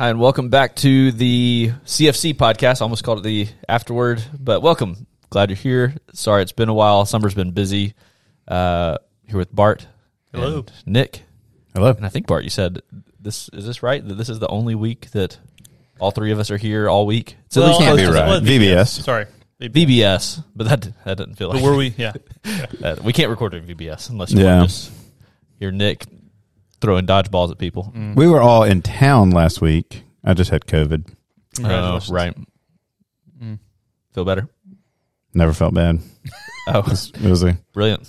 Hi, and welcome back to the CFC podcast. I Almost called it the afterward, but welcome. Glad you're here. Sorry, it's been a while. Summer's been busy. Uh, here with Bart. Hello. and Nick. Hello. And I think Bart, you said this is this right? That this is the only week that all three of us are here all week. It's at Well, least can't be to right. that. VBS. Sorry. VBS, but that that doesn't feel like But were we? Yeah. that. We can't record in VBS unless you Yeah. want to just hear Nick throwing dodgeballs at people. We were all in town last week. I just had COVID. Oh, right. Mm. Feel better? Never felt bad. Oh, It was a brilliant.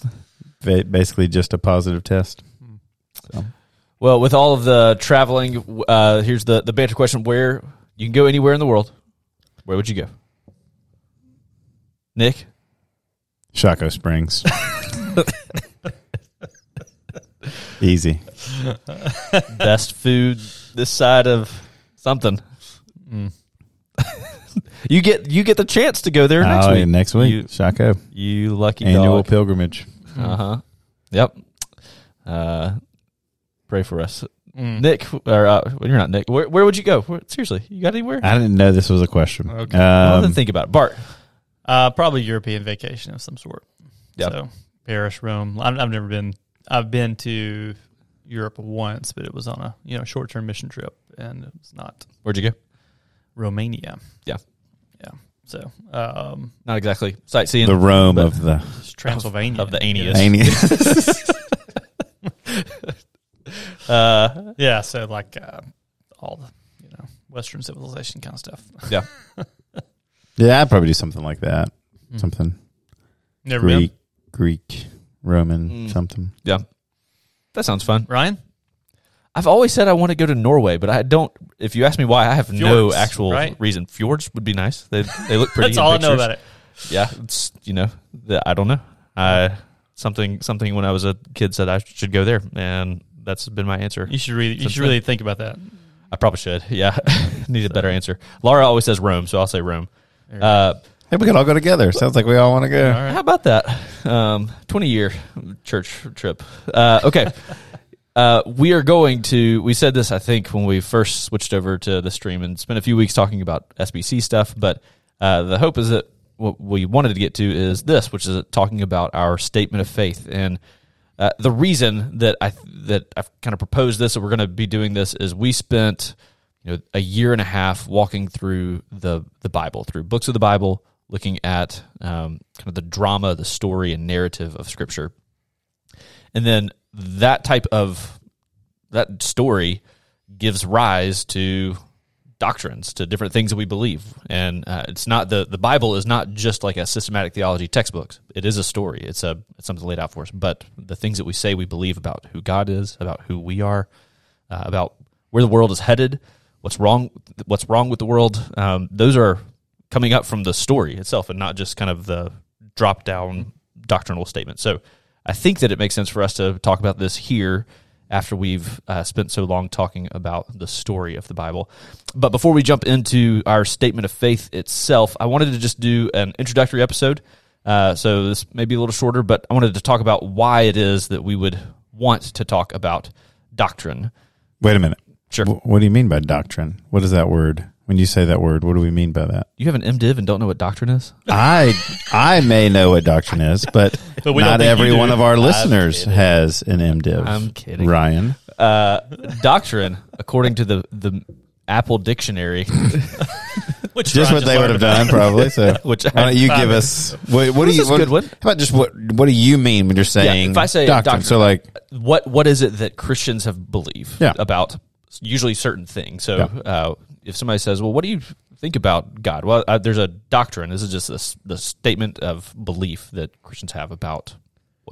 ba- basically just a positive test. Well, with all of the traveling, uh, here's the the banter question: Where you can go anywhere in the world, where would you go? Nick, Shaco Springs. Easy. best food this side of something. you get you get the chance to go there next Oh, week. yeah, next week. You, Shaco. you lucky Annual dog. pilgrimage. Uh huh. Yep. Uh, pray for us, Mm. Nick. Or uh, well, you're not Nick. Where where would you go? Where, seriously, you got anywhere? I didn't know this was a question. Okay. well, Um, then think about it. Bart. Uh, probably European vacation of some sort. Yep. So Paris, Rome. I've, I've never been. I've been to Europe once, but it was on a you know short term mission trip, and it was not Where'd you go? Romania. Yeah. Yeah. So um, Not exactly sightseeing. the Rome of the Transylvania of the Aeneas. Aeneas. Uh, Yeah. So like uh, all the you know Western civilization kind of stuff. yeah. yeah, I'd probably do something like that. Hmm. Something Never Greek, Greek, Roman, Mm. something. Yeah. That sounds fun. Ryan. I've always said I want to go to Norway, but I don't. If you ask me why, I have no actual right? reason. Fjords would be nice. They they look pretty. That's in all I know about it. Yeah, it's you know, the, I don't know. I something something when I was a kid said I should go there, and that's been my answer. You should really. You Since should really think about that. I probably should. Yeah, need a better answer. Laura always says Rome, so I'll say Rome. Uh, Hey, we could all go together. Sounds like we all want to go. All right. How about that? Um, 20 year church trip. Uh, okay. uh, we are going to, we said this, I think, when we first switched over to the stream and spent a few weeks talking about SBC stuff. But uh, the hope is that what we wanted to get to is this, which is talking about our statement of faith. And uh, the reason that I that I've kind of proposed this, that we're going to be doing this, is we spent you know a year and a half walking through the the Bible, through books of the Bible, looking at um, kind of the drama, the story, and narrative of Scripture, and then that type of that story gives rise to doctrines to different things that we believe. And uh, it's not the the bible is not just like a systematic theology textbook it is a story. It's a it's something laid out for us. But the things that we say we believe about who god is about who we are uh, about where the world is headed what's wrong what's wrong with the world um, those are coming up from the story itself and not just kind of the drop down doctrinal statement so i think that it makes sense for us to talk about this here after we've uh, spent so long talking about the story of the Bible. But before we jump into our statement of faith itself, I wanted to just do an introductory episode. Uh, so this may be a little shorter, but I wanted to talk about why it is that we would want to talk about doctrine. Wait a minute. Sure. Wh- What do you mean by doctrine? What is that word? When you say that word, what do we mean by that? You have an MDiv and don't know what doctrine is? I I may know what doctrine is, but, But we don't every one of our listeners kidding. has an MDiv. I'm kidding. Ryan. Uh, doctrine, according to the, the Apple Dictionary, Which Just Ryan what they would have done, probably. So, which why don't you I- give us what, what do you? What, good one. How about just what? What do you mean when you're saying? if I say doctrine, doctrine, so like what what is it that Christians have believed Yeah. about usually certain things? So Yeah. uh, if somebody says, "Well, what do you think about God?" Well, uh, there's a doctrine. This is just this the statement of belief that Christians have about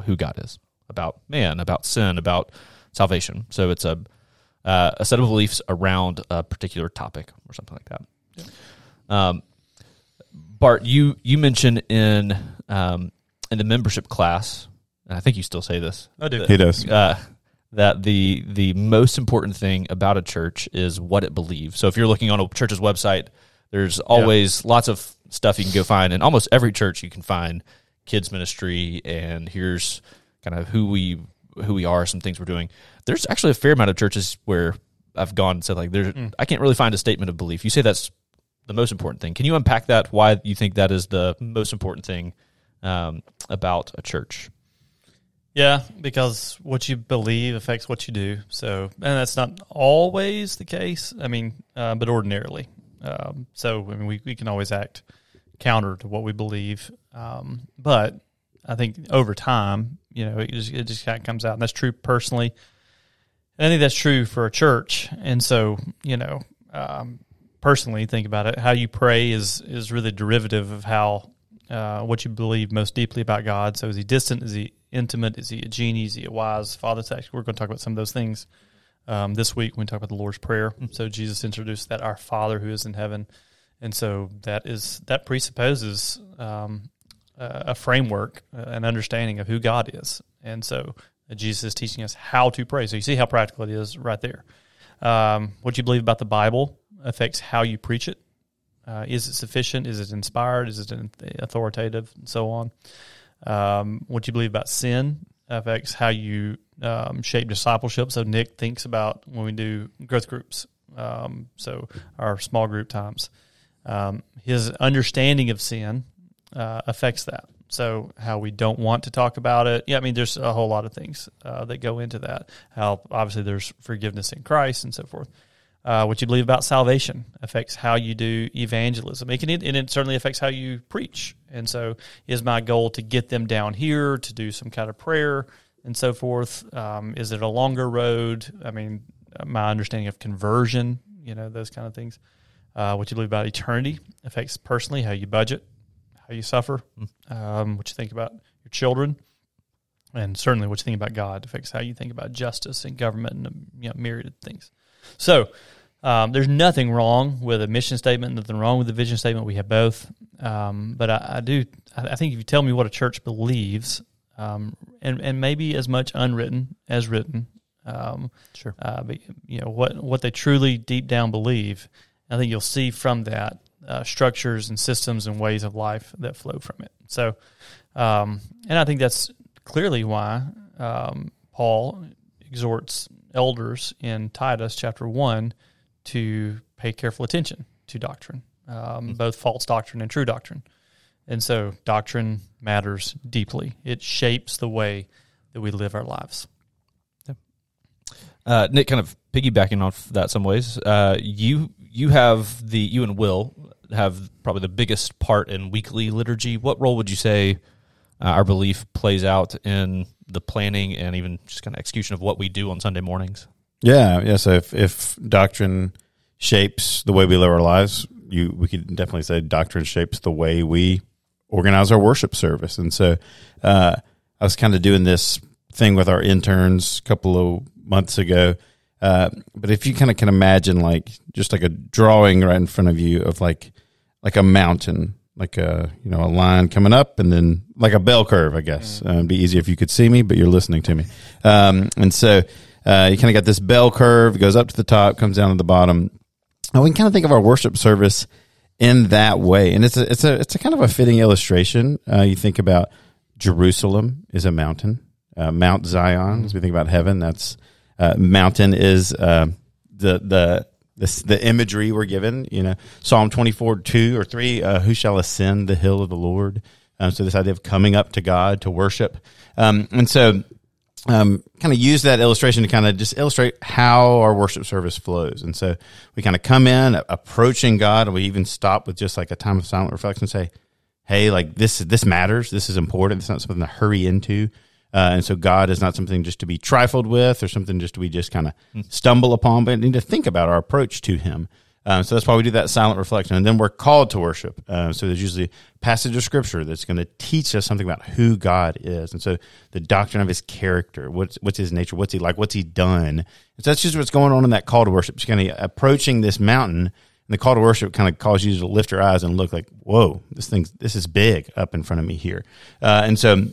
who God is, about man, about sin, about salvation. So it's a uh, a set of beliefs around a particular topic or something like that. Um, Bart, you you mentioned in um, in the membership class, and I think you still say this I do. he does. uh, that the the most important thing about a church is what it believes. So if you're looking on a church's website, there's always lots of stuff you can go find. In almost every church, you can find kids ministry, and here's kind of who we who we are, some things we're doing. There's actually a fair amount of churches where I've gone and said like there's I can't really find a statement of belief. You say that's the most important thing. Can you unpack that? Why you think that is the most important thing um, about a church? Yeah, because what you believe affects what you do. So, and that's not always the case. I mean, uh, but ordinarily. Um, so, I mean, we, we can always act counter to what we believe. Um, but I think over time, you know, it just, it just kind of comes out. And that's true personally. And I think that's true for a church. And so, you know, um, personally, think about it. How you pray is, is really derivative of how, uh, what you believe most deeply about God. So, is he distant? Is he intimate? Is he a genie? Is he a wise father? Text. We're going to talk about some of those things um, this week when we talk about the Lord's Prayer. So Jesus introduced that our Father who is in heaven, and so that is that presupposes um, a framework, uh, an understanding of who God is, and so uh, Jesus is teaching us how to pray. So you see how practical it is right there. Um, what you believe about the Bible affects how you preach it. Uh, is it sufficient? Is it inspired? Is it authoritative? And so on. Um, what you believe about sin affects how you um, shape discipleship. So Nick thinks about when we do growth groups, um, so our small group times. Um, his understanding of sin uh, affects that. So how we don't want to talk about it. Yeah, I mean, there's a whole lot of things uh, that go into that. How obviously there's forgiveness in Christ and so forth. Uh, what you believe about salvation affects how you do evangelism. It can, and it certainly affects how you preach. And so, is my goal to get them down here to do some kind of prayer and so forth? Um, is it a longer road? I mean, my understanding of conversion, you know, those kind of things. Uh, what you believe about eternity affects personally how you budget, how you suffer, um, what you think about your children, and certainly what you think about God affects how you think about justice and government and you know, myriad things. So um, there's nothing wrong with a mission statement, nothing wrong with the vision statement. We have both. Um, but I, I do, I, I think if you tell me what a church believes, um, and, and maybe as much unwritten as written, um, Sure. uh, but you know what what they truly deep down believe. I think you'll see from that uh, structures and systems and ways of life that flow from it. So, um, and I think that's clearly why um, Paul exhorts elders in Titus chapter one to pay careful attention to doctrine, um, both false doctrine and true doctrine. And so, doctrine matters deeply. It shapes the way that we live our lives. Uh, Nick, kind of piggybacking off that some ways, uh, you you have the you and Will have probably the biggest part in weekly liturgy. What role would you say uh, our belief plays out in the planning and even just kind of execution of what we do on Sunday mornings? Yeah, yeah. So if, if doctrine shapes the way we live our lives, you we could definitely say doctrine shapes the way we organize our worship service. And so uh, I was kind of doing this thing with our interns a couple of months ago. Uh, but if you kind of can imagine like just like a drawing right in front of you of like like a mountain, like a you know a line coming up and then like a bell curve, I guess. Uh, it'd be easier if you could see me, but you're listening to me. Um, and so uh, you kind of got this bell curve, goes up to the top, comes down to the bottom. And we can kind of think of our worship service in that way, and it's a it's a it's a kind of a fitting illustration. Uh, you think about Jerusalem is a mountain, uh, Mount Zion. As we think about heaven, that's uh, mountain is uh, the the the the imagery we're given. You know, Psalm twenty four two or three. Uh, Who shall ascend the hill of the Lord? Um, so this idea of coming up to God to worship, um, and so um, kind of use that illustration to kind of just illustrate how our worship service flows. And so we kind of come in approaching God, and we even stop with just like a time of silent reflection and say, "Hey, like this this matters. This is important. It's not something to hurry into." Uh, and so God is not something just to be trifled with or something just to we just kind of stumble upon, but need to think about our approach to Him. Um, so that's why we do that silent reflection. And then we're called to worship. Uh, so there's usually a passage of scripture that's going to teach us something about who God is. And so the doctrine of his character, what's, what's his nature, what's he like, what's he done. And so that's just what's going on in that call to worship. Just kind of approaching this mountain. And the call to worship kind of calls you to lift your eyes and look like, whoa, this thing's, this is big up in front of me here. Uh, and so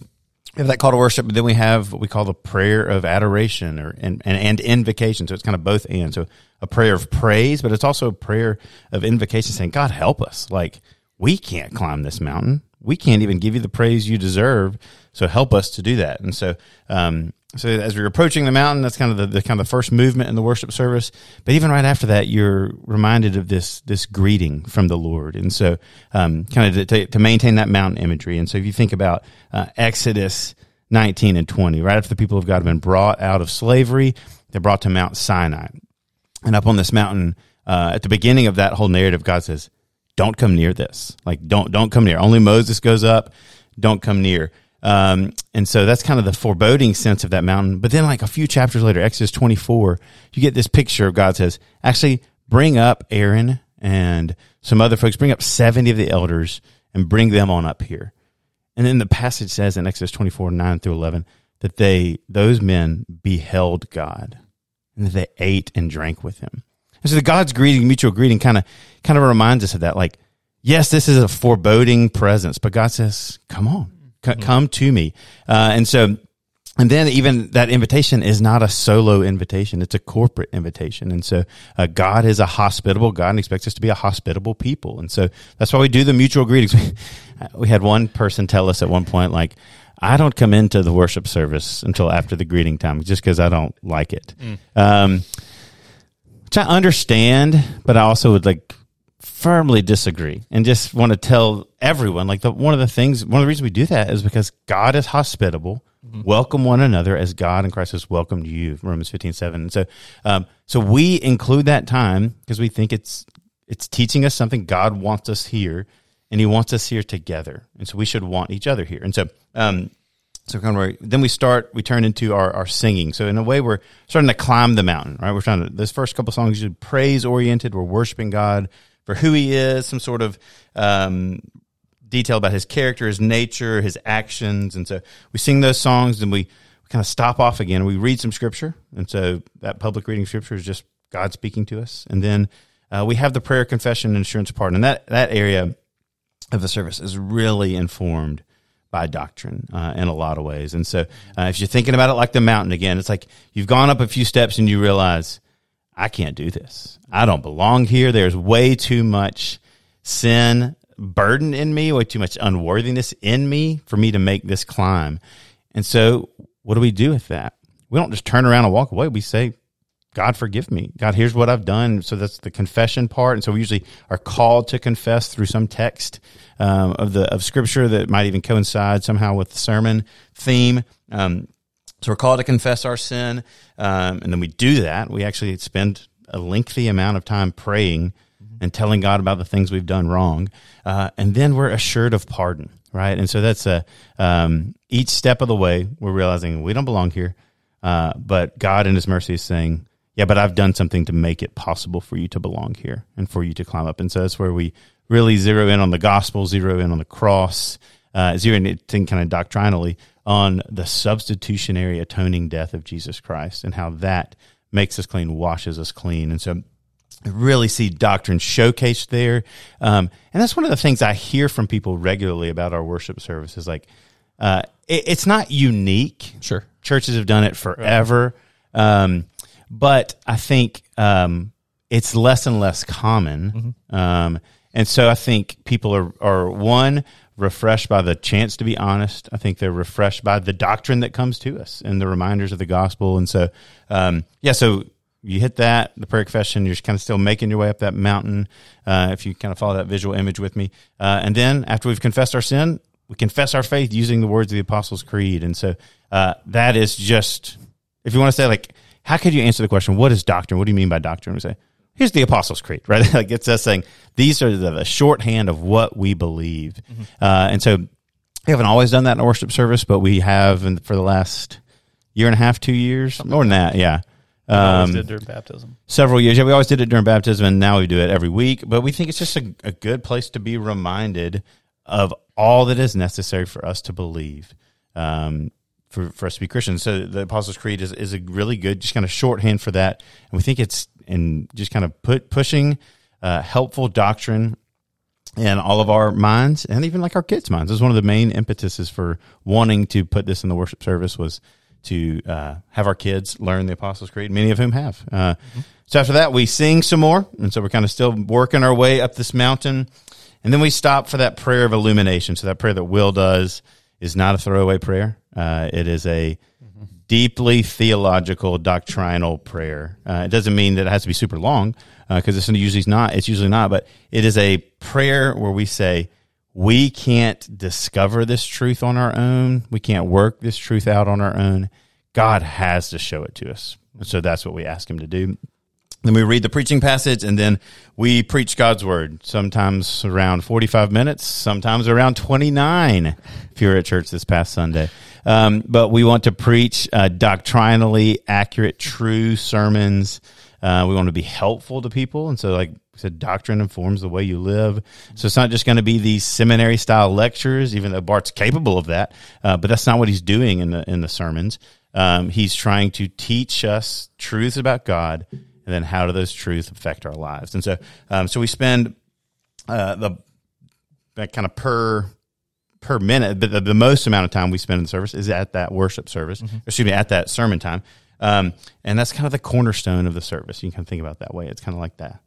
have that call to worship, but then we have what we call the prayer of adoration or and, and, and invocation. So it's kind of both and. So a prayer of praise, but it's also a prayer of invocation saying, God help us. Like we can't climb this mountain. We can't even give you the praise you deserve. So help us to do that. And so um, so as we're approaching the mountain, that's kind of the, the kind of the first movement in the worship service. But even right after that, you're reminded of this this greeting from the Lord, and so um, kind of to, to, maintain that mountain imagery. And so if you think about uh, Exodus 19 and 20, right after the people of God have been brought out of slavery, they're brought to Mount Sinai, and up on this mountain, uh, at the beginning of that whole narrative, God says, "Don't come near this. Like don't don't come near." Only Moses goes up. Don't come near. Um, and so that's kind of the foreboding sense of that mountain. But then, like a few chapters later, Exodus 24, you get this picture of God says, actually, bring up Aaron and some other folks, bring up 70 of the elders and bring them on up here. And then the passage says in Exodus 24, 9 through 11, that they, those men beheld God and that they ate and drank with him. And so the God's greeting, mutual greeting kind of, kind of reminds us of that. Like, yes, this is a foreboding presence, but God says, come on mm-hmm. come to me. Uh, and so, and then even that invitation is not a solo invitation; it's a corporate invitation. And so, uh, God is a hospitable God and expects us to be a hospitable people. And so that's why we do the mutual greetings. we had one person tell us at one point, like, I don't come into the worship service until after the greeting time, just because I don't like it. Mm. Um, which I understand, but I also would like firmly disagree and just want to tell everyone like the one of the things one of the reasons we do that is because God is hospitable. Mm-hmm. Welcome one another as God and Christ has welcomed you. Romans fifteen seven. And so um, so we include that time because we think it's it's teaching us something God wants us here and he wants us here together. And so we should want each other here. And so um, so kind of then we start, we turn into our, our singing. So in a way, we're starting to climb the mountain, right? We're trying to, this first couple songs, you praise oriented. We're worshiping God for who he is, some sort of um, detail about his character, his nature, his actions. And so we sing those songs and we, we kind of stop off again. We read some scripture. And so that public reading scripture is just God speaking to us. And then uh, we have the prayer, confession, and assurance part. And that, that area of the service is really informed by doctrine uh, in a lot of ways. And so uh, if you're thinking about it like the mountain again, it's like you've gone up a few steps and you realize I can't do this. I don't belong here. There's way too much sin burden in me, way too much unworthiness in me for me to make this climb. And so, what do we do with that? We don't just turn around and walk away. We say, God, forgive me. God, here's what I've done. So that's the confession part. And so we usually are called to confess through some text um, of the of Scripture that might even coincide somehow with the sermon theme. Um, so we're called to confess our sin, um, and then we do that. We actually spend a lengthy amount of time praying and telling God about the things we've done wrong, uh, and then we're assured of pardon, right? And so that's a um, each step of the way we're realizing we don't belong here, uh, but God in His mercy is saying, "Yeah, but I've done something to make it possible for you to belong here and for you to climb up." And so that's where we really zero in on the gospel, zero in on the cross, uh, zero in kind of doctrinally on the substitutionary atoning death of Jesus Christ and how that makes us clean, washes us clean. And so I really see doctrine showcased there. Um, and that's one of the things I hear from people regularly about our worship service is like, uh, it, it's not unique. Sure. Churches have done it forever. Right. Um, but I think um, it's less and less common. Mm-hmm. Um, and so I think people are, are one, refreshed by the chance to be honest. I think they're refreshed by the doctrine that comes to us and the reminders of the gospel. And so, um, yeah, so you hit that, the prayer confession, you're kind of still making your way up that mountain. Uh, if you kind of follow that visual image with me. Uh, and then after we've confessed our sin, we confess our faith using the words of the Apostles' Creed. And so uh, that is just, if you want to say, like, how could you answer the question, what is doctrine? What do you mean by doctrine? We say, here's the Apostles' Creed, right? like it's us saying these are the, the shorthand of what we believe. Mm-hmm. Uh, and so we haven't always done that in a worship service, but we have in, for the last year and a half, two years, Something more than that. Yeah. Um, did during baptism. Several years. Yeah, we always did it during baptism, and now we do it every week. But we think it's just a, a good place to be reminded of all that is necessary for us to believe. Um, for, for us to be Christians. So the Apostles' Creed is, is a really good, just kind of shorthand for that. And we think it's in just kind of put pushing uh, helpful doctrine in all of our minds and even like our kids' minds. This is one of the main impetuses for wanting to put this in the worship service was to uh, have our kids learn the Apostles' Creed, many of whom have. Uh, mm-hmm. So after that, we sing some more. And so we're kind of still working our way up this mountain. And then we stop for that prayer of illumination. So that prayer that Will does is not a throwaway prayer. Uh, it is a deeply theological, doctrinal prayer. Uh, it doesn't mean that it has to be super long because it's usually not. It's usually not, but it is a prayer where we say we can't discover this truth on our own. We can't work this truth out on our own. God has to show it to us. So that's what we ask Him to do. Then we read the preaching passage and then we preach God's word, sometimes around 45 minutes, sometimes around 29 if you were at church this past Sunday. Um, but we want to preach uh, doctrinally accurate, true sermons. Uh, we want to be helpful to people. And so, like I said, doctrine informs the way you live. So it's not just going to be these seminary style lectures, even though Bart's capable of that. Uh, but that's not what he's doing in the, in the sermons. Um, he's trying to teach us truths about God and then how do those truths affect our lives? And so, um, so we spend uh, the kind of per per minute, but the, the, most amount of time we spend in the service is at that worship service. Mm-hmm. Excuse me, at that sermon time, um, and that's kind of the cornerstone of the service. You can kind of think about that way. It's kind of like that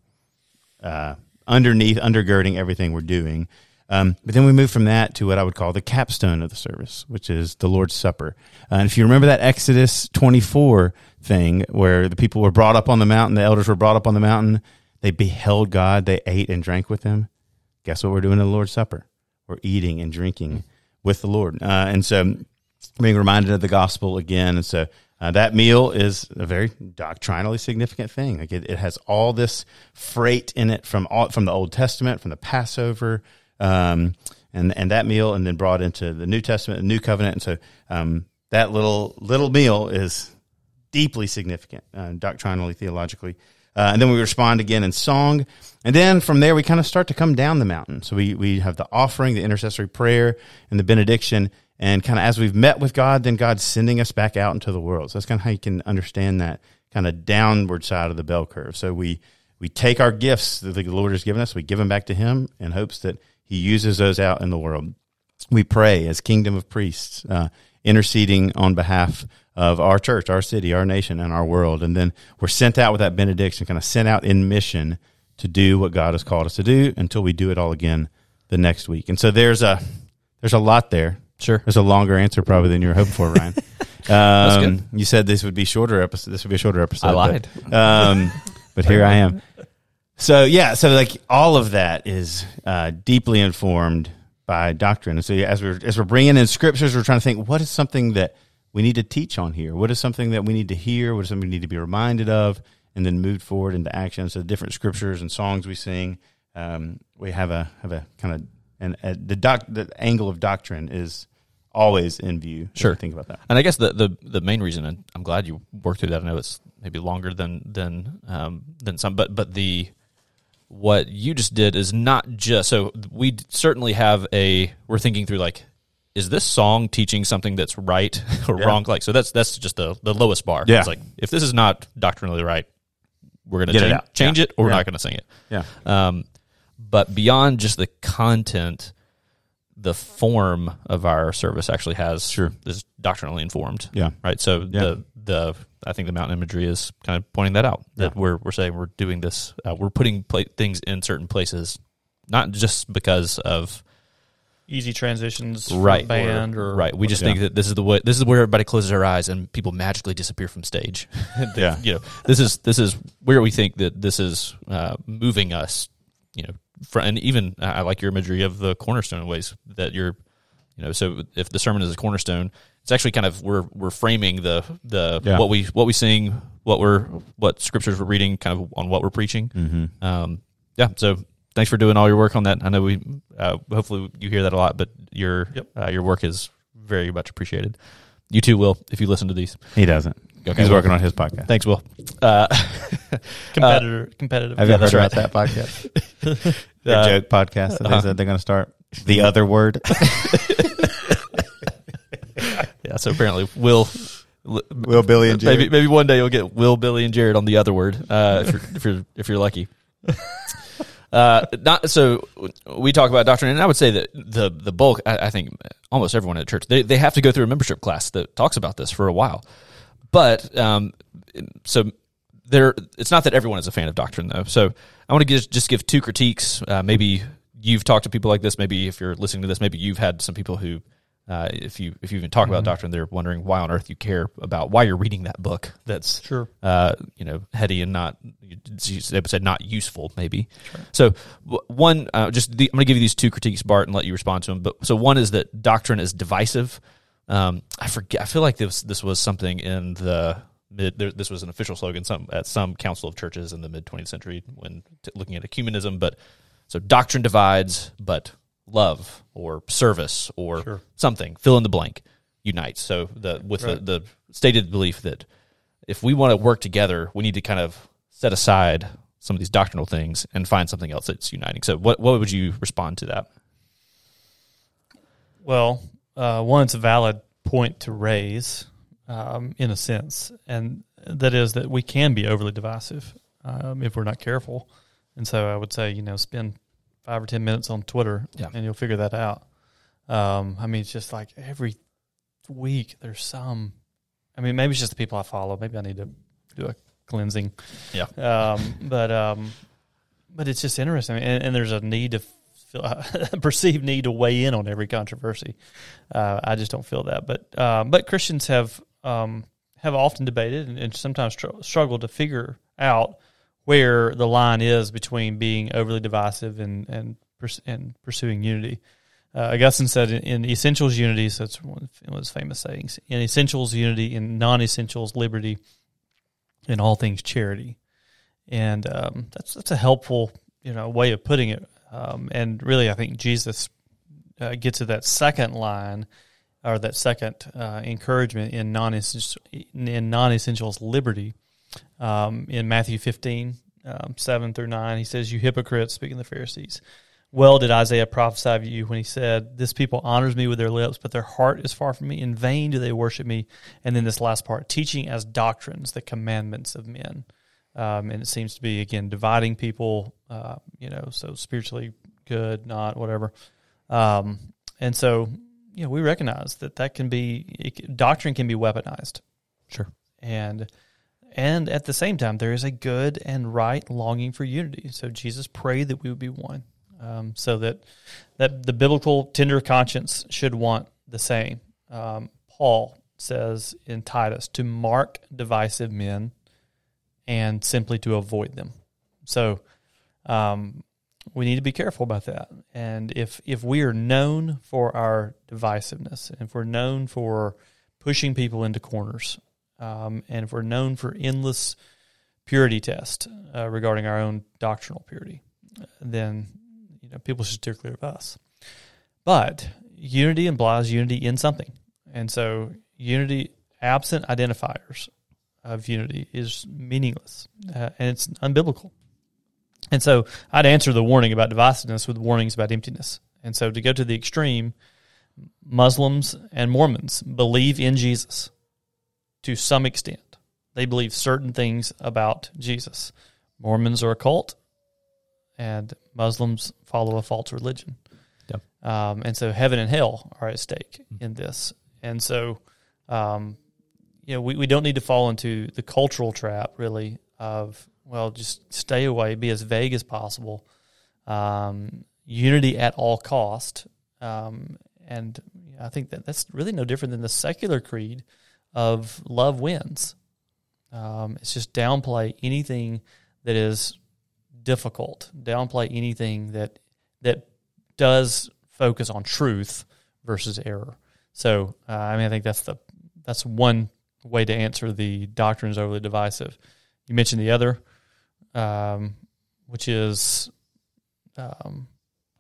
uh, underneath, undergirding everything we're doing. Um, but then we move from that to what I would call the capstone of the service, which is the Lord's Supper. Uh, and if you remember that Exodus 24 thing where the people were brought up on the mountain, the elders were brought up on the mountain, they beheld God, they ate and drank with him. Guess what we're doing in the Lord's Supper? We're eating and drinking with the Lord. Uh, and so being reminded of the gospel again. And so uh, that meal is a very doctrinally significant thing. Like it, it has all this freight in it from all, from the Old Testament, from the Passover, um, and and that meal, and then brought into the New Testament, the New Covenant, and so um, that little little meal is deeply significant, uh, doctrinally, theologically. Uh, and then we respond again in song, and then from there we kind of start to come down the mountain. So we we have the offering, the intercessory prayer, and the benediction, and kind of as we've met with God, then God's sending us back out into the world. So that's kind of how you can understand that kind of downward side of the bell curve. So we we take our gifts that the Lord has given us, we give them back to Him in hopes that he uses those out in the world. We pray as kingdom of priests, uh, interceding on behalf of our church, our city, our nation, and our world. And then we're sent out with that benediction, kind of sent out in mission to do what God has called us to do until we do it all again the next week. And so there's a there's a lot there. Sure, there's a longer answer probably than you were hoping for, Ryan. um, you said this would be shorter episode. This would be a shorter episode. I lied, but, um, but here I am. So yeah, so like all of that is uh, deeply informed by doctrine. And so as we're as we're bringing in scriptures, we're trying to think what is something that we need to teach on here. What is something that we need to hear? What is something we need to be reminded of, and then move forward into action. So the different scriptures and songs we sing, um, we have a have a kind of and uh, the doc the angle of doctrine is always in view. Sure, think about that. And I guess the, the the main reason, and I'm glad you worked through that. I know it's maybe longer than than um, than some, but but the what you just did is not just so we certainly have a we're thinking through like is this song teaching something that's right or yeah. wrong like so that's that's just the the lowest bar yeah. it's like if this is not doctrinally right we're going to change, it, change yeah. it or we're not going to sing it yeah um but beyond just the content the form of our service actually has sure. is doctrinally informed. Yeah. Right? So the the I think the mountain imagery is kind of pointing that out that yeah. we're we're saying we're doing this uh, we're putting things in certain places not just because of easy transitions right. band or, or right. We just yeah. think that this is the way this is where everybody closes their eyes and people magically disappear from stage. Yeah. you know this is this is where we think that this is uh, moving us you know for, and even I like your imagery of the cornerstone ways that you're you know so if the sermon is a cornerstone it's actually kind of we're we're framing the the yeah. what we what we sing, what we're what scriptures we're reading, kind of on what we're preaching. Mm-hmm. Um, yeah. So thanks for doing all your work on that. I know we uh, hopefully you hear that a lot, but your yep. uh, your work is very much appreciated. You too, Will, if you listen to these. He doesn't. Okay, He's working on his podcast. Thanks, Will. Uh, Competitor, uh, competitive. Have you heard about that podcast? the uh, joke podcast that uh-huh. they said they're going to start. The other word. Yeah, so apparently Will Will Billy and Jared. Maybe maybe one day you'll get Will Billy and Jared on the other word uh, if you're if you're if you're lucky. Uh, not so we talk about doctrine, and I would say that the the bulk. I, I, think almost everyone at church they they have to go through a membership class that talks about this for a while. But um, so there, it's not that everyone is a fan of doctrine though. So I want to give, just give two critiques. Uh, maybe you've talked to people like this. Maybe if you're listening to this, maybe you've had some people who uh, if you if you even talk about doctrine, they're wondering why on earth you care about why you're reading that book. That's Sure. uh, you know, heady and not, you said not useful, maybe. So, w- one, uh, just the, I'm going to give you these two critiques, Bart, and let you respond to them. But so, one is that doctrine is divisive. Um, I forget. I feel like this this was something in the mid. There, this was an official slogan some at some council of churches in the mid 20th century when t- looking at ecumenism. But so, doctrine divides, but love or service or Sure. something fill in the blank unites. So the with Right. the, the stated belief that if we want to work together, we need to kind of set aside some of these doctrinal things and find something else that's uniting. So, what what would you respond to that? Well, uh, one, it's a valid point to raise, um, in a sense, and that is that we can be overly divisive um, if we're not careful. And so, I would say, you know, spend five or ten minutes on Twitter, Yeah. and you'll figure that out. Um, I mean, it's just like every week there's some. I mean, maybe it's just the people I follow. Maybe I need to do a cleansing. Yeah. Um, but um, but it's just interesting, and, and there's a need to feel a perceived need to weigh in on every controversy. Uh, I just don't feel that, but um, but Christians have um, have often debated and, and sometimes str- struggled to figure out where the line is between being overly divisive and and and pursuing unity. Uh, Augustine said in, in essentials unity, so it's one of his famous sayings. In essentials unity, in non-essentials liberty, in all things charity, and um, that's that's a helpful you know way of putting it. Um, and really, I think Jesus uh, gets to that second line or that second uh, encouragement in non in non essentials liberty um, in Matthew fifteen um, seven through nine. He says, "You hypocrites," speaking of the Pharisees. Well, did Isaiah prophesy of you when he said, This people honors me with their lips, but their heart is far from me. In vain do they worship me. And then this last part, teaching as doctrines the commandments of men. Um, and it seems to be, again, dividing people, uh, you know, so spiritually good, not, whatever. Um, and so, you know, we recognize that that can be, it, doctrine can be weaponized. Sure. And, and at the same time, there is a good and right longing for unity. So Jesus prayed that we would be one um, so that that the biblical tender conscience should want the same. Um, Paul says in Titus to mark divisive men and simply to avoid them. So um, we need to be careful about that. And if if we are known for our divisiveness, and if we're known for pushing people into corners, um, and if we're known for endless purity tests uh, regarding our own doctrinal purity, then you know people should steer clear of us. But unity implies unity in something, and so unity absent identifiers of unity is meaningless uh, and it's unbiblical. And so I'd answer the warning about divisiveness with warnings about emptiness. And so to go to the extreme, Muslims and Mormons believe in Jesus to some extent. They believe certain things about Jesus. Mormons are a cult, and Muslims follow a false religion. Yep. Um, and so heaven and hell are at stake in this. And so, um, you know, we, we don't need to fall into the cultural trap, really, of, well, just stay away, be as vague as possible, um, unity at all cost. Um, and I think that that's really no different than the secular creed of love wins. Um, it's just downplay anything that is difficult, downplay anything that that does focus on truth versus error. So, uh, I mean, I think that's the that's one way to answer the doctrines overly divisive. You mentioned the other, um, which is, um,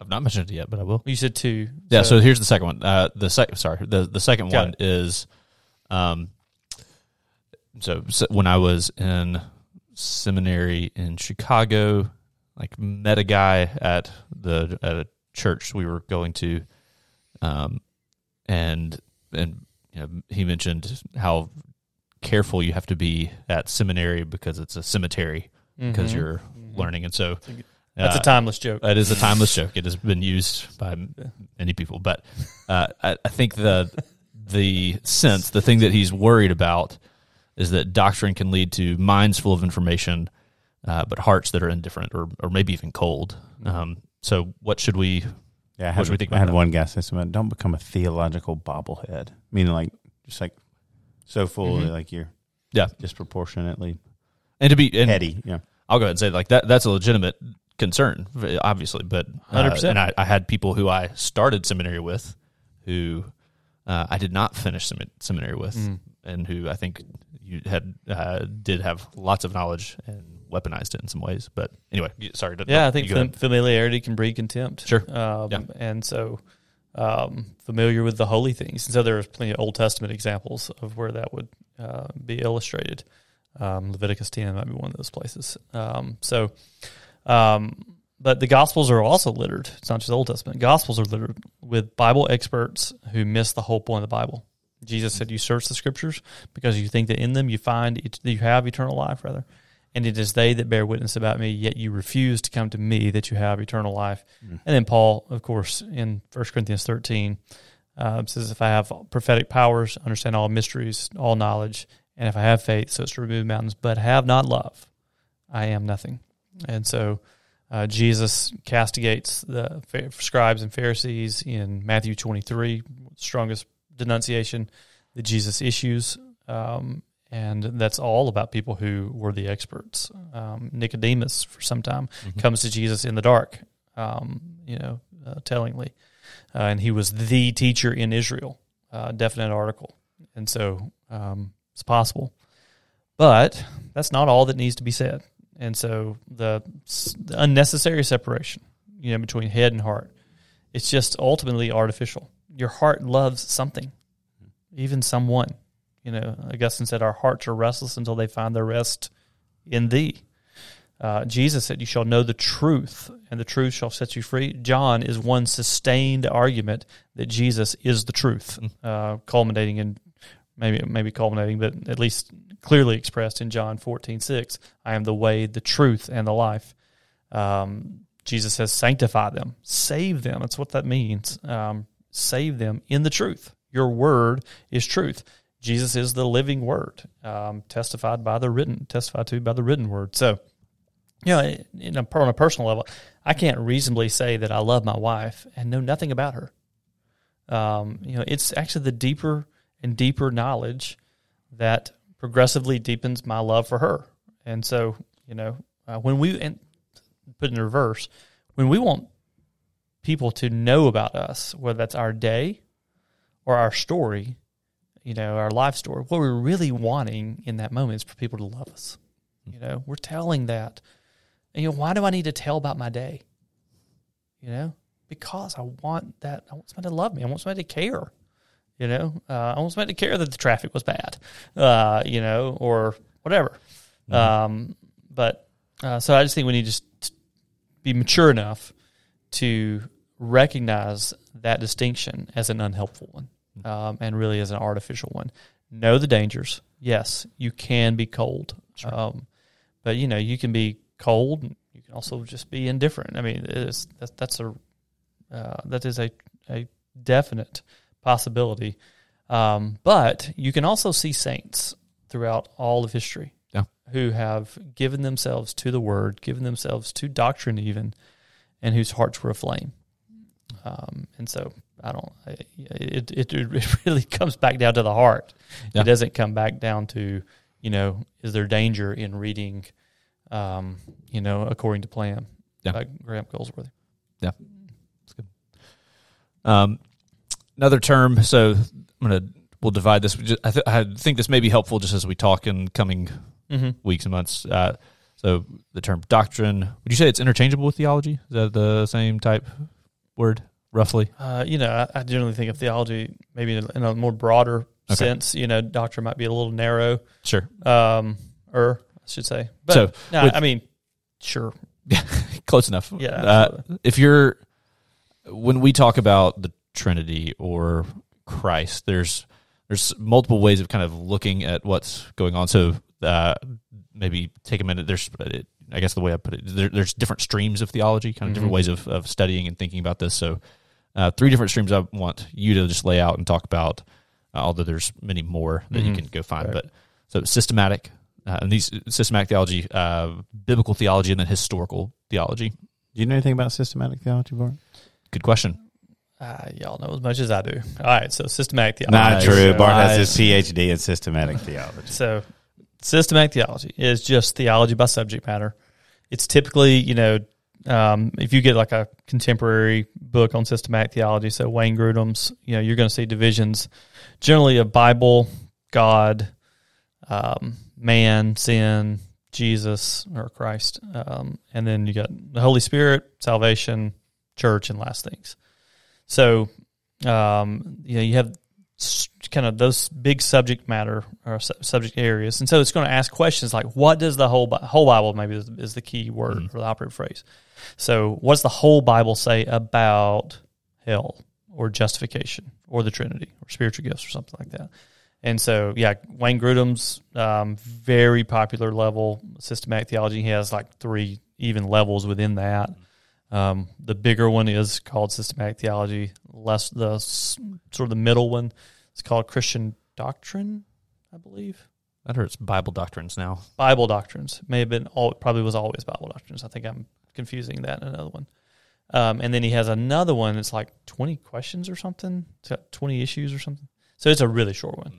I've not mentioned it yet, but I will. you said two. Yeah. So, here's the second one. Uh, the sec- sorry, the the second Got one is, um, so, so when I was in seminary in Chicago, like met a guy at the at a church we were going to, um, and and you know he mentioned how careful you have to be at seminary because it's a cemetery because Mhm. you're learning, and so that's uh, a timeless joke. That is a timeless joke. It has been used by many people, but uh, I, I think the the sense, the thing that he's worried about, is that doctrine can lead to minds full of information, uh, but hearts that are indifferent or or maybe even cold. Um, so, what should we Yeah, I What had, should we think I about had that? one guess say something. Don't become a theological bobblehead. Meaning, like just like so full, Mhm. like you're Yeah. disproportionately And to be and heady. Yeah, I'll go ahead and say like that. That's a legitimate concern, obviously. But uh, 100%. and I, I had people who I started seminary with, who uh, I did not finish semi- seminary with, Mm. and who I think you had uh, did have lots of knowledge and weaponized it in some ways. But anyway, sorry. to- Yeah, I think fam- familiarity can breed contempt. Sure. Um, Yeah. And so, um, familiar with the holy things. And so there's plenty of Old Testament examples of where that would uh, be illustrated. Um, Leviticus 10 might be one of those places. Um, so, um, but the Gospels are also littered. It's not just the Old Testament. Gospels are littered with Bible experts who miss the whole point of the Bible. Jesus said, "You search the Scriptures because you think that in them you find you have eternal life, rather." and it is they that bear witness about me, yet you refuse to come to me that you have eternal life. And then Paul, of course, in 1 Corinthians 13, uh, says, If I have prophetic powers, understand all mysteries, all knowledge, and if I have faith, so as to remove mountains, but have not love, I am nothing. And so uh, Jesus castigates the scribes and Pharisees in Matthew 23, strongest denunciation that Jesus issues. Um, and that's all about people who were the experts. Um, Nicodemus, for some time, comes to Jesus in the dark, um, you know, uh, tellingly, uh, and he was the teacher in Israel. Uh, definite article, and so um, it's possible, but that's not all that needs to be said. And so the, the unnecessary separation, you know, between head and heart, it's just ultimately artificial. Your heart loves something, even someone. You know, Augustine said, Our hearts are restless until they find their rest in thee. Uh, Jesus said, You shall know the truth, and the truth shall set you free. John is one sustained argument that Jesus is the truth, uh, culminating in maybe maybe culminating, but at least clearly expressed in John fourteen six. I am the way, the truth, and the life. Um, Jesus says, Sanctify them, save them. That's what that means. Um, save them in the truth. Your word is truth. Jesus is the living word, um, testified by the written, testified to by the written word. So, you know, in a, on a personal level, I can't reasonably say that I love my wife and know nothing about her. Um, you know, it's actually the deeper and deeper knowledge that progressively deepens my love for her. And so, you know, uh, when we and put in reverse, when we want people to know about us, whether that's our day or our story, you know, our life story, what we're really wanting in that moment is for people to love us. You know, we're telling that. And, you know, why do I need to tell about my day? You know, because I want that. I want somebody to love me. I want somebody to care. You know, uh, I somebody to care that the traffic was bad. Uh, you know, or whatever. Um, but uh, so I just think we need to just be mature enough to recognize that distinction as an unhelpful one um, and really as an artificial one. Know the dangers. Yes, you can be cold, um, but you know you can be cold. You can also just be indifferent. I mean, it's, that, that's a uh, that is a a definite possibility. Um, but you can also see saints throughout all of history Yeah. who have given themselves to the word, given themselves to doctrine, even, and whose hearts were aflame. Um, and so I don't. It, it it really comes back down to the heart. Yeah. It doesn't come back down to you know is there danger in reading, um, you know, according to plan. Yeah. By Graham Goldsworthy. Yeah. That's good. Um, another term. So I'm gonna we'll divide this. I, th- I think this may be helpful just as we talk in coming Mm-hmm. weeks and months. Uh, so the term doctrine. Would you say it's interchangeable with theology? Is that the same type word, roughly? Uh, you know, I, I generally think of theology maybe in a, in a more broader Okay. sense. You know, doctrine might be a little narrow, Sure. um, or I should say. But So, no, with- I mean, sure, Close enough. yeah, Uh, if you're when we talk about the Trinity or Christ, there's there's multiple ways of kind of looking at what's going on. So uh, maybe take a minute. There's I guess the way I put it, there, there's different streams of theology, kind of different Mhm. ways of, of studying and thinking about this. So uh, three different streams I want you to just lay out and talk about. Uh, although there's many more that you Mhm. can go find, Right. but so systematic. Uh, and these systematic theology, uh, biblical theology, and then historical theology. Do you know anything about systematic theology, Bart? Good question. Uh, y'all know as much as I do. All right, so systematic theology. Not Nice. true. Bart has Nice. his PhD in systematic theology. So, systematic theology is just theology by subject matter. It's typically, you know, um, if you get like a contemporary book on systematic theology, so Wayne Grudem's, you know, you're going to see divisions generally of Bible, God, um, man, sin, Jesus or Christ, um, and then you got the Holy Spirit, salvation, church, and last things. So, um, you know, you have kind of those big subject matter or su- subject areas, and so it's going to ask questions like, "What does the whole Bi- whole Bible?" Maybe is, is the key word or the operative phrase. So, what's the whole Bible say about hell or justification or the Trinity or spiritual gifts or something like that? And so, yeah, Wayne Grudem's um, very popular level systematic theology. He has like three even levels within that. Um, the bigger one is called systematic theology. Less the sort of the middle one is called Christian doctrine, I believe. I heard it's Bible doctrines now. Bible doctrines may have been all probably was always Bible doctrines. I think I'm confusing that in another one. Um, and then he has another one. It's like 20 questions or something. It's got 20 issues or something. So it's a really short one.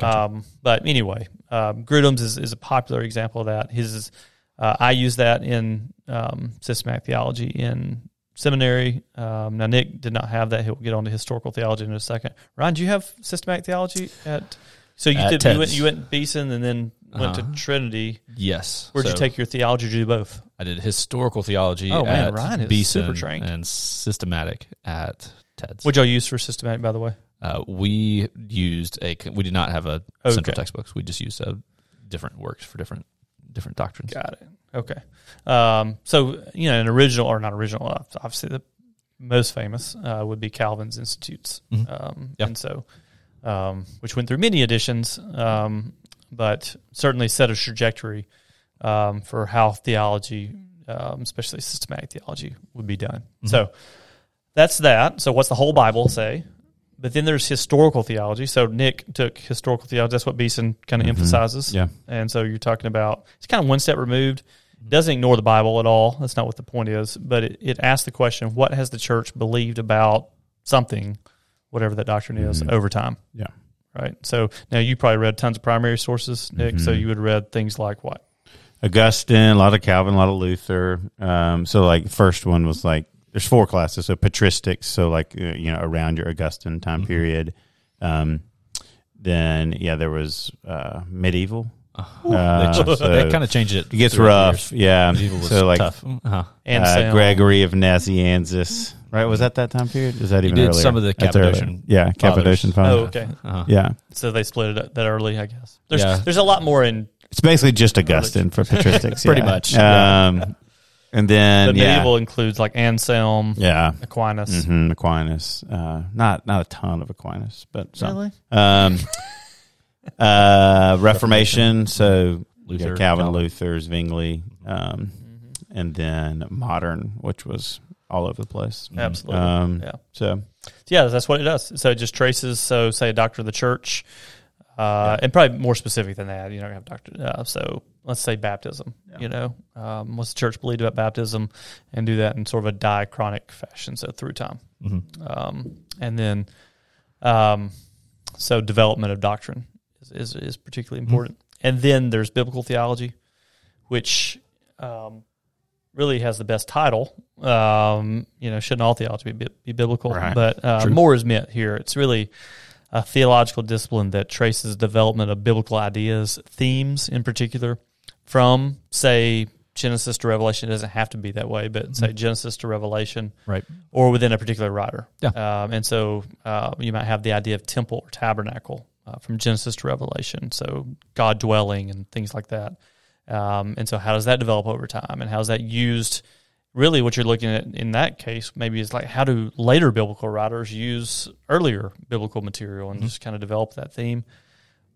Um, but anyway, um, Grudem's is, is a popular example of that. His is, uh, I use that in um, systematic theology in seminary. Um, now Nick did not have that. He'll get on to historical theology in a second. Ryan, do you have systematic theology at? So you At did. You went, you went Beeson and then went Uh-huh. to Trinity. Yes. Where'd So you take your theology? Do both? I did historical theology. Oh, man, at Ryan is Beeson super trained. and systematic at TEDS. What'd y'all use for systematic, by the way? Uh, we used a. We did not have a central Okay. textbooks. We just used a different works for different different doctrines. Got it. Okay. Um, so you know, an original or not original, uh, obviously the most famous uh, would be Calvin's Institutes, Mhm. um, Yeah. and so um, which went through many editions, um, but certainly set a trajectory um, for how theology, um, especially systematic theology, would be done. Mhm. So that's that. So what's the whole Bible say? But then there's historical theology. So Nick took historical theology. That's what Beeson kind of Mhm. emphasizes. Yeah. And so you're talking about it's kind of one step removed. Doesn't ignore the Bible at all. That's not what the point is. But it, it asks the question: What has the church believed about something, whatever that doctrine is, Mhm. over time? Yeah. Right. So now you probably read tons of primary sources, Nick. So Mhm. you would read things like what? Augustine, a lot of Calvin, a lot of Luther. Um, so like first one was like there's four classes. So patristics, so like uh, you know around your Augustine time Mhm. period. Um, then yeah, there was uh, medieval. Uh, Uh, they, so they kind of changed it. it gets rough. years. Yeah. Was so like tough. Uh-huh. And uh, Gregory of Nazianzus, right? Was that that time period? Was that He even did earlier? some of the That's. Cappadocian Yeah, Cappadocian fathers. Oh, okay. Uh-huh. Yeah, So they split it that early, I guess. There's Yeah. there's a lot more in it's basically just Augustine for patristics. Pretty yeah. much. Um, and then the yeah, medieval includes like Anselm, yeah. Aquinas. hmm Aquinas, uh, not not a ton of Aquinas, but some. Really? Um, uh, Reformation, so Luther, yeah, Calvin, Calvin. Luther, Zwingli, um, Mm-hmm. and then modern, which was all over the place. Absolutely. Um, yeah. So Yeah, that's what it does. So it just traces. So say a doctor of the church, uh, and probably more specific than that. You don't have doctor. Uh, so let's say baptism. Yeah. You know, um, what's the church believed about baptism, and do that in sort of a diachronic fashion. So through time, Mhm. um, and then, um, so development of doctrine is is, is particularly important. And then there's biblical theology, which um, really has the best title. Um, you know, shouldn't all theology be, be biblical? Right. But uh, more is meant here. It's really a theological discipline that traces development of biblical ideas, themes in particular, from say Genesis to Revelation. It doesn't have to be that way, but say Genesis to Revelation, Right. or within a particular writer. Yeah. Um, and so uh, you might have the idea of temple or tabernacle uh, from Genesis to Revelation. So God dwelling and things like that. Um, and so how does that develop over time? And how is that used? Really, what you're looking at in that case maybe is like how do later biblical writers use earlier biblical material and just kind of develop that theme?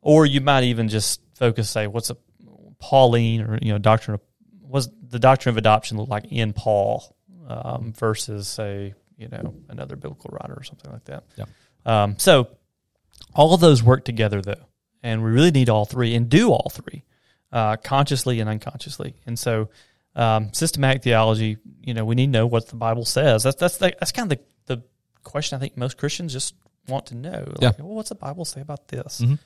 Or you might even just focus, say, what's a Pauline or you know doctrine of was the doctrine of adoption look like in Paul um, versus say you know another biblical writer or something like that. Yeah. Um, so all of those work together though, and we really need all three and do all three uh, consciously and unconsciously. And so um, systematic theology, you know, we need to know what the Bible says. That's that's the, that's kind of the, the question I think most Christians just want to know. Like, Yeah. well, what's the Bible say about this? Mhm.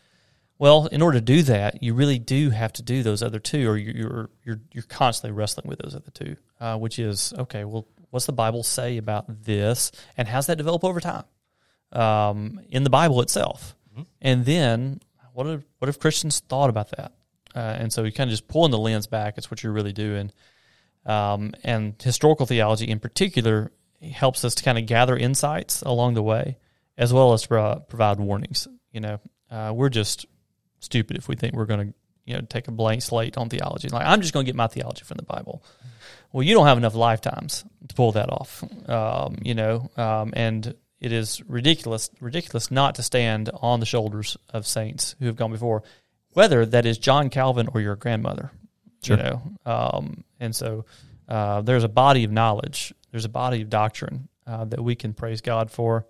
Well, in order to do that, you really do have to do those other two, or you- you're you're you're constantly wrestling with those other two, uh, which is okay. Well, what's the Bible say about this, and how's that develop over time um, in the Bible itself? And then what if what if Christians thought about that? Uh, and so you kind of just pulling the lens back. It's what you're really doing. Um, and historical theology, in particular, helps us to kind of gather insights along the way, as well as pro- provide warnings. You know, uh, we're just stupid if we think we're going to, you know, take a blank slate on theology. Like I'm just going to get my theology from the Bible. Well, you don't have enough lifetimes to pull that off. Um, you know, um, and it is ridiculous, ridiculous not to stand on the shoulders of saints who have gone before, whether that is John Calvin or your grandmother. Sure. You know, um, and so uh, there's a body of knowledge, there's a body of doctrine uh, that we can praise God for.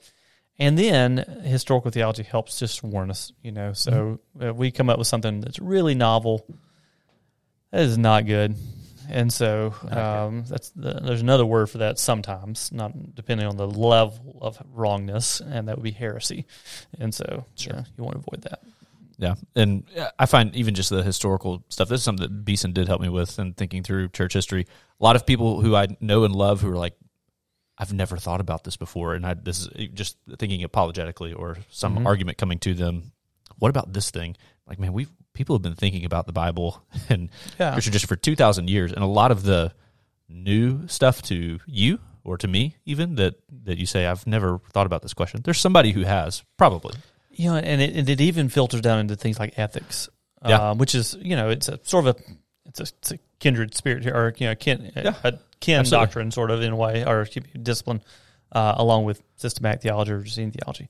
And then historical theology helps just warn us, you know. So uh, we come up with something that's really novel. That is not good. And so um, that's the, there's another word for that sometimes, not depending on the level of wrongness, and that would be heresy. And so yeah, you want to avoid that. Yeah, and I find even just the historical stuff. This is something that Beeson did help me with, and thinking through church history. A lot of people who I know and love who are like, I've never thought about this before, and I this is just thinking apologetically or some Mhm. argument coming to them. What about this thing? Like, man, we people have been thinking about the Bible and Yeah. Christian tradition for two thousand years, and a lot of the new stuff to you or to me, even that that you say I've never thought about this question. There's somebody who has probably. You know, and it, and it even filters down into things like ethics, Yeah. um, which is you know it's a sort of a it's a, it's a kindred spirit here, or you know, kin, Yeah. a kin Absolutely. doctrine sort of in a way, or discipline, uh, along with systematic theology or Gene theology.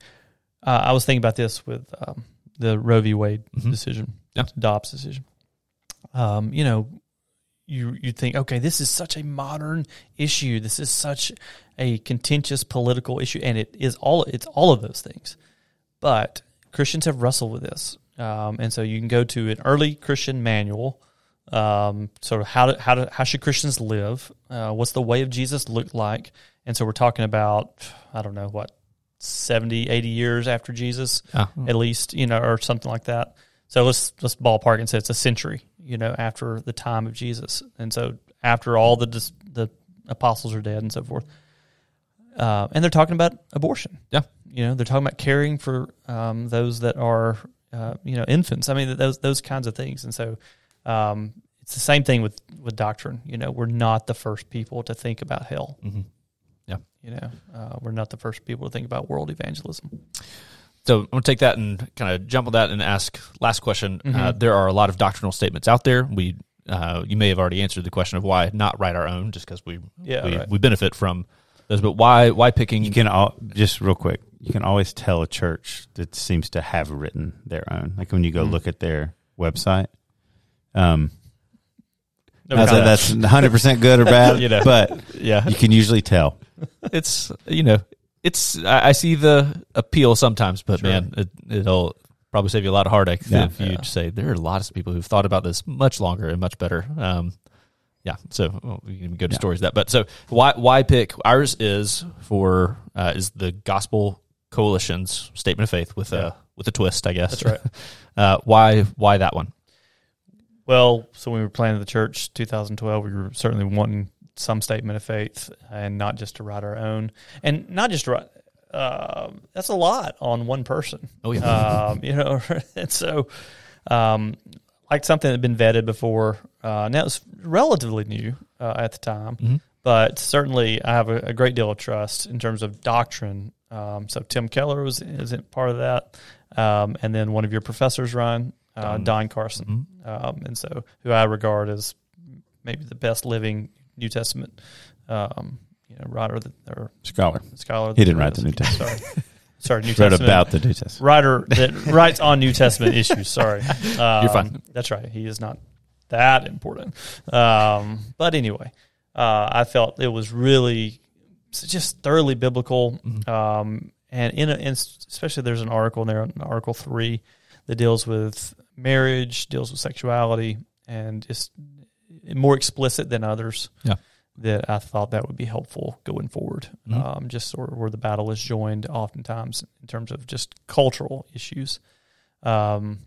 Uh, I was thinking about this with um, the Roe v. Wade Mhm. decision, Yeah. Dobbs decision. Um, you know, you you think, okay, this is such a modern issue. This is such a contentious political issue, and it is all it's all of those things. But Christians have wrestled with this, um, and so you can go to an early Christian manual. Um, sort of how to, how to, how should Christians live? Uh, what's the way of Jesus look like? And so we're talking about I don't know what 70, 80 years after Jesus Yeah. at least, you know, or something like that. So let's let's ballpark and say it's a century, you know, after the time of Jesus, and so after all the the apostles are dead and so forth, uh, and they're talking about abortion. Yeah. You know, they're talking about caring for um, those that are, uh, you know, infants. I mean, those those kinds of things, and so um, it's the same thing with with doctrine. You know, we're not the first people to think about hell. hmm You know, uh, we're not the first people to think about world evangelism. So I'm going to take that and kind of jump on that and ask last question. Uh, Mhm. there are a lot of doctrinal statements out there. We uh, you may have already answered the question of why not write our own, just because we Yeah, we, right. we benefit from those. But why why picking? You can all just real quick. You can always tell a church that seems to have written their own. Like when you go Mhm. look at their website. Um, No not that that's 100 percent good or bad, You know. but yeah, you can usually tell. it's you know it's I, I see the appeal sometimes, but Sure. man, it, it'll probably save you a lot of heartache Yeah. if you Yeah. say there are lots of people who've thought about this much longer and much better. Um, yeah, so well, we can go to Yeah. stories of that. But so why why pick ours is for uh, is the Gospel Coalition's statement of faith with Yeah. a with a twist, I guess. That's right. uh, why why that one? Well, so when we were planning the church 2012, we were certainly wanting some statement of faith and not just to write our own. And not just to write, uh, that's a lot on one person. Oh yeah, Um, you know, and so um, like something that had been vetted before. Uh, now it's relatively new uh, at the time, Mhm. but certainly I have a, a great deal of trust in terms of doctrine. Um, so Tim Keller was is part of that, um, and then one of your professors, Ryan uh, Don. Don Carson, Mhm. um, and so who I regard as maybe the best living New Testament, um, you know, writer that, or Scholar. scholar. He didn't write the. New Testament. Sorry, sorry, New Wrote Testament about the New Testament. writer that writes on New Testament issues. Sorry, um, You're fine. That's right. He is not that important. Um, but anyway, uh, I felt it was really just thoroughly biblical. Mhm. Um, and in, a, in especially there's an article in there, in Article three, that deals with marriage, deals with sexuality, and is more explicit than others. Yeah. that I thought that would be helpful going forward. Mhm. Um, just sort of where the battle is joined, oftentimes in terms of just cultural issues. Um,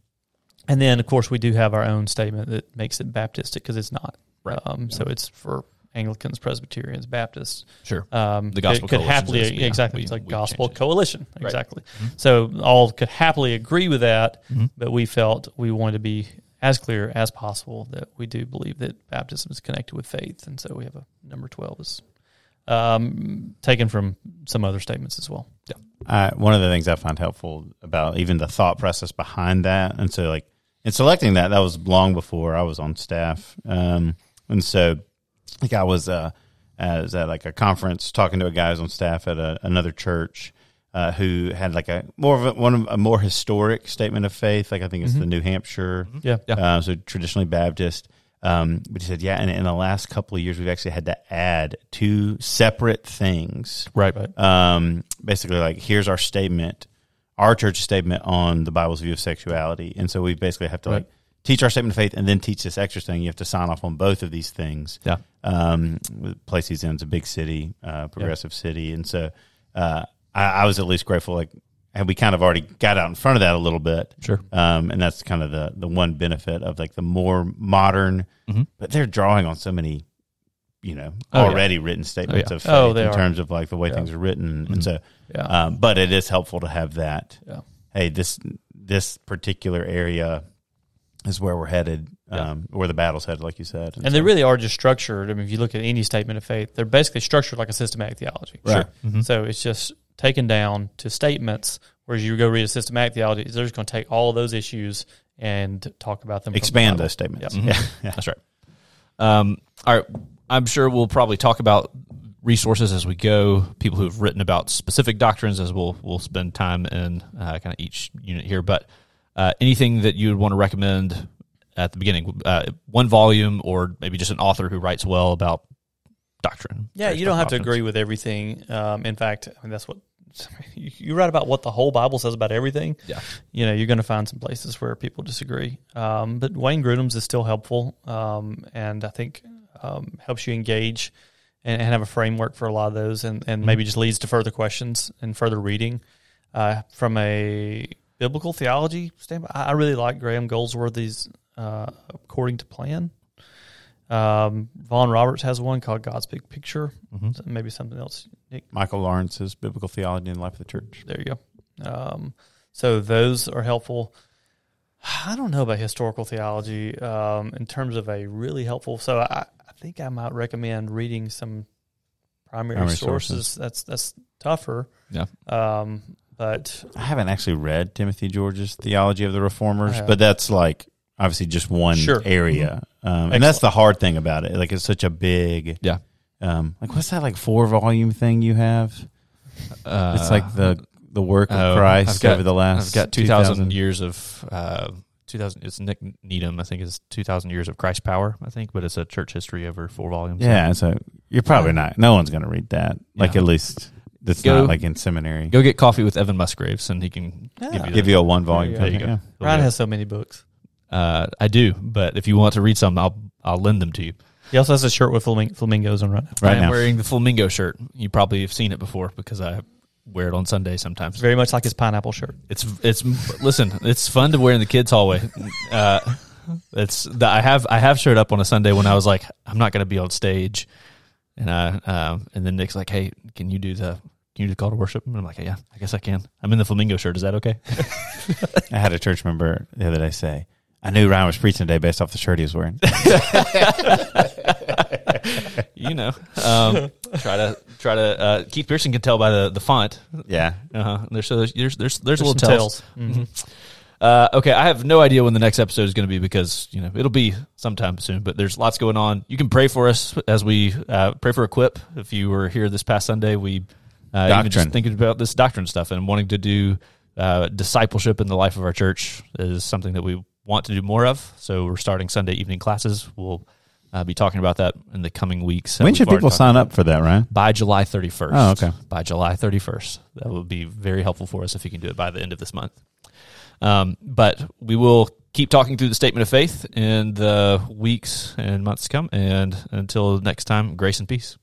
and then, of course, we do have our own statement that makes it Baptistic because it's not. Right. Um, So it's for Anglicans, Presbyterians, Baptists. Sure. Um, The Gospel could, could happily says, yeah, exactly. we- it's like Gospel it. Coalition. Right. Exactly. Mhm. So all could happily agree with that, Mhm. but we felt we wanted to be as clear as possible that we do believe that baptism is connected with faith, and so we have a number twelve is um, taken from some other statements as well. I, one of the things I find helpful about even the thought process behind that, and so like in selecting that, that was long before I was on staff, um, and so like I was uh, I was at like a conference talking to a guy who's on staff at a, another church uh, who had like a more of a, one of a more historic statement of faith, like I think it's the New Hampshire, Yeah. Yeah. uh, so traditionally Baptist. Um, but he said, yeah, and in the last couple of years, we've actually had to add two separate things Right. Right. um, basically like here's our statement, our church statement on the Bible's view of sexuality, and so we basically have to like teach our statement of faith and then teach this extra thing. You have to sign off on both of these things. Yeah. Um, the place he's in is a big city, uh, progressive city, and so uh, I, I was at least grateful. Like, and we kind of already got out in front of that a little bit. Sure. Um, and that's kind of the the one benefit of like the more modern, Mhm. but they're drawing on so many, you know, Oh, yeah. already written statements yeah. of faith Oh, in are. terms of like the way Yeah. things are written, Mhm. and so. Yeah. Um, but it is helpful to have that. Yeah. Hey, this this particular area is where we're headed, Yeah. um, where the battle's headed, like you said. and they really are just structured. I mean, if you look at any statement of faith, they're basically structured like a systematic theology. Right. Mhm. So it's just taken down to statements. Whereas you go read a systematic theology, they're just going to take all of those issues and talk about them. from the expand those statements. Yep. Yeah, yeah. That's right. Um, all right. I'm sure we'll probably talk about resources as we go. People who've written about specific doctrines as we'll we'll spend time in uh, kind of each unit here. But uh, anything that you would want to recommend at the beginning, uh, one volume or maybe just an author who writes well about doctrine. Yeah, you don't on have to agree with everything. Um, in fact, I mean that's what you, write about what the whole Bible says about everything. Yeah. You know, you're going to find some places where people disagree. Um, but Wayne Grudem's is still helpful, um, and I think um, helps you engage and, and have a framework for a lot of those, and, and maybe just leads to further questions and further reading. Uh, from a biblical theology standpoint, I really like Graham Goldsworthy's uh, "According to Plan." Um, Vaughn Roberts has one called God's Big Picture. Mhm. So maybe something else. Nick, Michael Lawrence's Biblical Theology and Life of the Church. there you go. Um, so those are helpful. I don't know about historical theology um, in terms of a really helpful. So I, I think I might recommend reading some primary, Primary sources. sources. That's that's tougher. Yeah. Um, but I haven't actually read Timothy George's Theology of the Reformers, but that's like obviously just one Sure. area, um, and that's the hard thing about it. Like it's such a big, Yeah. Um, like what's that like four volume thing you have? Uh, It's like the the work of oh, Christ I've got- over the last. I've got 2,000 years of uh, 2000. It's Nick Needham. I think is 2,000 years of Christ power. I think, but it's a church history over four volumes. Yeah, so you're probably not. No one's going to read that. Like Yeah. at least that's Go- not like in seminary. Go get coffee with Evan Musgraves, and he can Yeah. give you. Give you a one volume. There you go. Yeah. Ryan has so many books. Uh, I do, but if you want to read some, I'll I'll lend them to you. He also has a shirt with flaming- flamingos on right now. Right I am now. wearing the flamingo shirt. You probably have seen it before because I wear it on Sunday It's sometimes. very much like his pineapple shirt. It's it's listen. It's fun to wear in the kids' hallway. Uh, it's the, I have I have showed up on a Sunday when I was like I'm not going to be on stage, and I um, and then Nick's like, hey, can you do the can you do the call to worship? And I'm like, yeah, I guess I can. I'm in the flamingo shirt. Is that okay? I had a church member the other day say, "I knew Ryan was preaching today based off the shirt he was wearing." you know, um, try to try to uh, Keith Pearson can tell by the the font. yeah, Uh-huh. There's so there's there's there's, There's little some tells. tells. Mhm. Uh, okay, I have no idea when the next episode is going to be because you know it'll be sometime soon. But there's lots going on. You can pray for us as we uh, pray for Equip. If you were here this past Sunday, we uh, even just thinking about this doctrine stuff and wanting to do uh, discipleship in the life of our church is something that we want to do more of. So we're starting Sunday evening classes. We'll uh, be talking about that in the coming weeks. When should people sign up for that, Ryan? by July 31st. Oh, okay. By July 31st. That would be very helpful for us if you can do it by the end of this month. Um, but we will keep talking through the statement of faith in the weeks and months to come. And until next time, grace and peace.